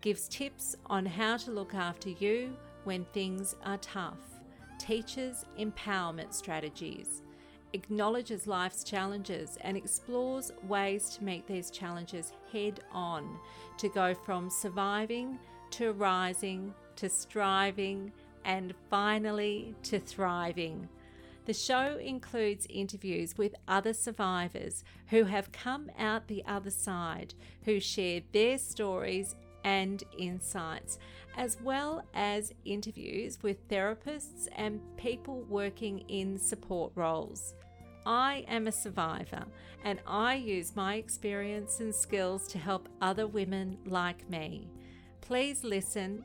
gives tips on how to look after you when things are tough, teaches empowerment strategies. Acknowledges life's challenges and explores ways to meet these challenges head on. To go from surviving to rising to striving and finally to thriving. The show includes interviews with other survivors who have come out the other side, who share their stories and insights, as well as interviews with therapists and people working in support roles. I am a survivor and I use my experience and skills to help other women like me. Please listen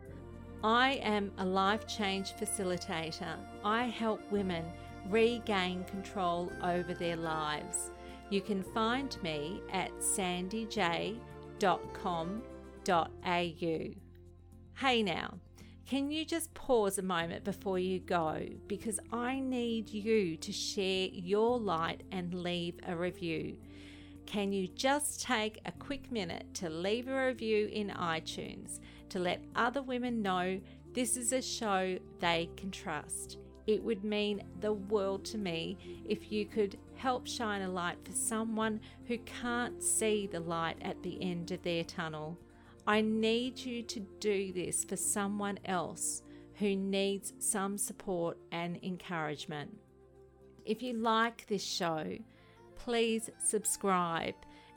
I am a life change facilitator. I help women regain control over their lives. You can find me at sandyj.com.au. Hey now, can you just pause a moment before you go? Because I need you to share your light and leave a review. Can you just take a quick minute to leave a review in iTunes to let other women know this is a show they can trust? It would mean the world to me if you could help shine a light for someone who can't see the light at the end of their tunnel. I need you to do this for someone else who needs some support and encouragement. If you like this show, please subscribe